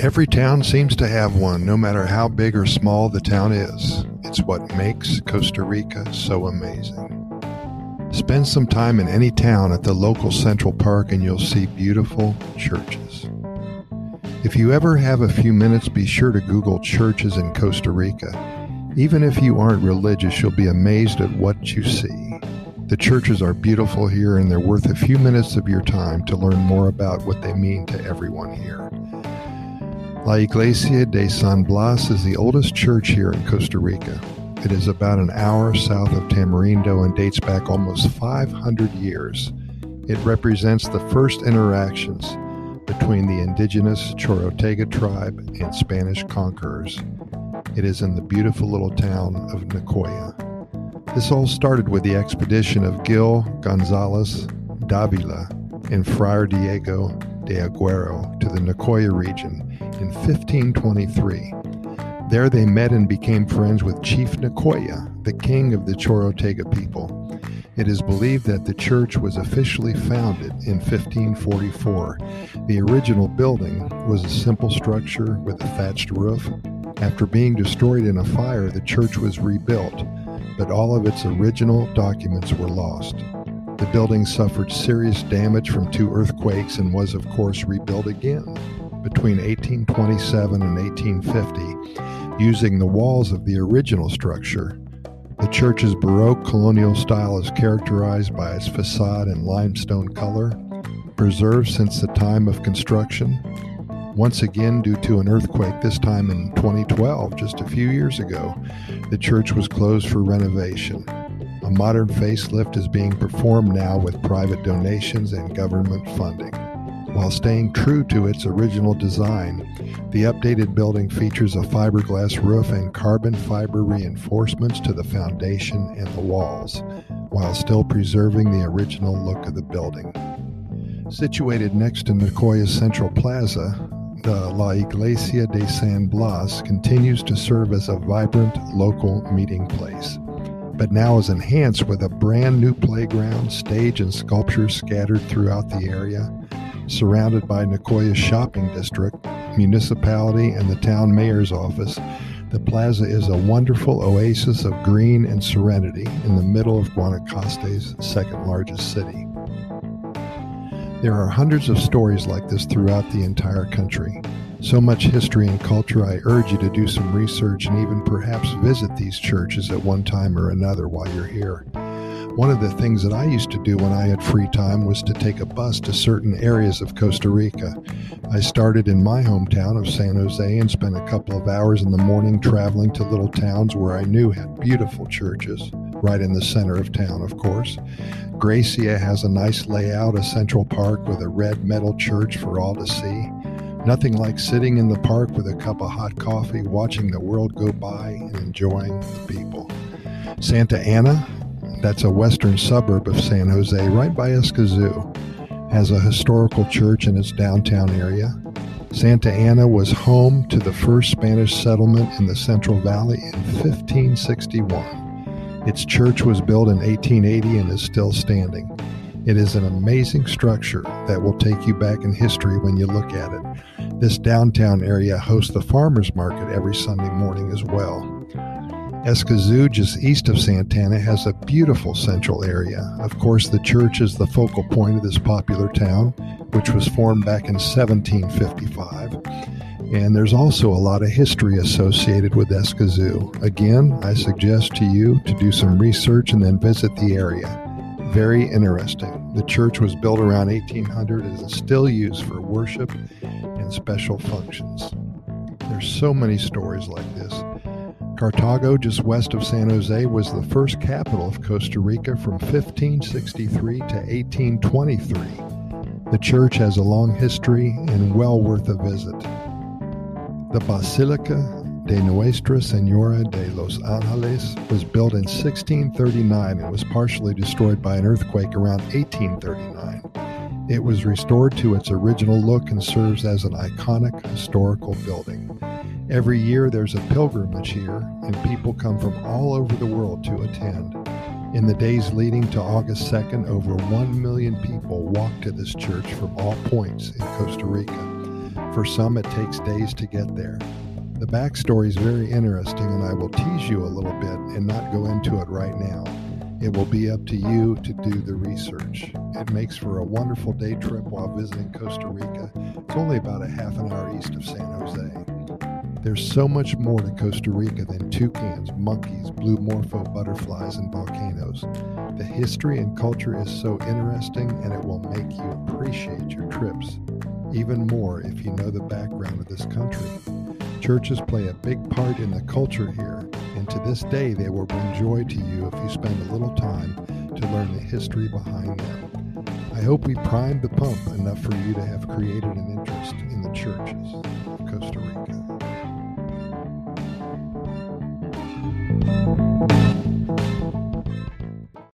Every town seems to have one, no matter how big or small the town is. It's what makes Costa Rica so amazing. Spend some time in any town at the local Central Park and you'll see beautiful churches. If you ever have a few minutes, be sure to Google churches in Costa Rica. Even if you aren't religious, you'll be amazed at what you see. The churches are beautiful here and they're worth a few minutes of your time to learn more about what they mean to everyone here. La Iglesia de San Blas is the oldest church here in Costa Rica. It is about an hour south of Tamarindo and dates back almost 500 years. It represents the first interactions between the indigenous Chorotega tribe and Spanish conquerors. It is in the beautiful little town of Nicoya. This all started with the expedition of Gil Gonzalez Davila and Friar Diego de Aguero to the Nicoya region in 1523. There they met and became friends with Chief Nicoya, the king of the Chorotega people. It is believed that the church was officially founded in 1544. The original building was a simple structure with a thatched roof. After being destroyed in a fire, the church was rebuilt, but all of its original documents were lost. The building suffered serious damage from two earthquakes and was, of course, rebuilt again between 1827 and 1850 using the walls of the original structure. The church's Baroque colonial style is characterized by its facade in limestone color, preserved since the time of construction. Once again, due to an earthquake, this time in 2012, just a few years ago, the church was closed for renovation. A modern facelift is being performed now with private donations and government funding. While staying true to its original design, the updated building features a fiberglass roof and carbon fiber reinforcements to the foundation and the walls, while still preserving the original look of the building. Situated next to Nicoya's Central Plaza, the La Iglesia de San Blas continues to serve as a vibrant local meeting place, but now is enhanced with a brand new playground, stage, and sculptures scattered throughout the area surrounded by Nicoya's shopping district, municipality, and the town mayor's office. The plaza is a wonderful oasis of green and serenity in the middle of Guanacaste's second largest city. There are hundreds of stories like this throughout the entire country. So much history and culture, I urge you to do some research and even perhaps visit these churches at one time or another while you're here. One of the things that I used to do when I had free time was to take a bus to certain areas of Costa Rica. I started in my hometown of San Jose and spent a couple of hours in the morning traveling to little towns where I knew had beautiful churches, right in the center of town, of course. Grecia has a nice layout, a central park with a red metal church for all to see. Nothing like sitting in the park with a cup of hot coffee, watching the world go by, and enjoying the people. Santa Ana, that's a western suburb of San Jose, right by Escazú. Has a historical church in its downtown area. Santa Ana was home to the first Spanish settlement in the Central Valley in 1561. Its church was built in 1880 and is still standing. It is an amazing structure that will take you back in history when you look at it. This downtown area hosts the farmers market every Sunday morning as well. Escazú, just east of Santana, has a beautiful central area. Of course, the church is the focal point of this popular town, which was formed back in 1755. And there's also a lot of history associated with Escazú. Again, I suggest to you to do some research and then visit the area. Very interesting. The church was built around 1800 and is still used for worship and special functions. There's so many stories like this. Cartago, just west of San Jose, was the first capital of Costa Rica from 1563 to 1823. The church has a long history and well worth a visit. The Basilica de Nuestra Senora de los Angeles was built in 1639 and was partially destroyed by an earthquake around 1839. It was restored to its original look and serves as an iconic historical building. Every year there's a pilgrimage here, and people come from all over the world to attend. In the days leading to August 2nd, over 1 million people walk to this church from all points in Costa Rica. For some, it takes days to get there. The backstory is very interesting, and I will tease you a little bit and not go into it right now. It will be up to you to do the research. It makes for a wonderful day trip while visiting Costa Rica. It's only about a half an hour east of San Jose. There's so much more to Costa Rica than toucans, monkeys, blue morpho butterflies, and volcanoes. The history and culture is so interesting, and it will make you appreciate your trips even more if you know the background of this country. Churches play a big part in the culture here, and to this day they will bring joy to you if you spend a little time to learn the history behind them. I hope we primed the pump enough for you to have created an interest in the churches of Costa Rica.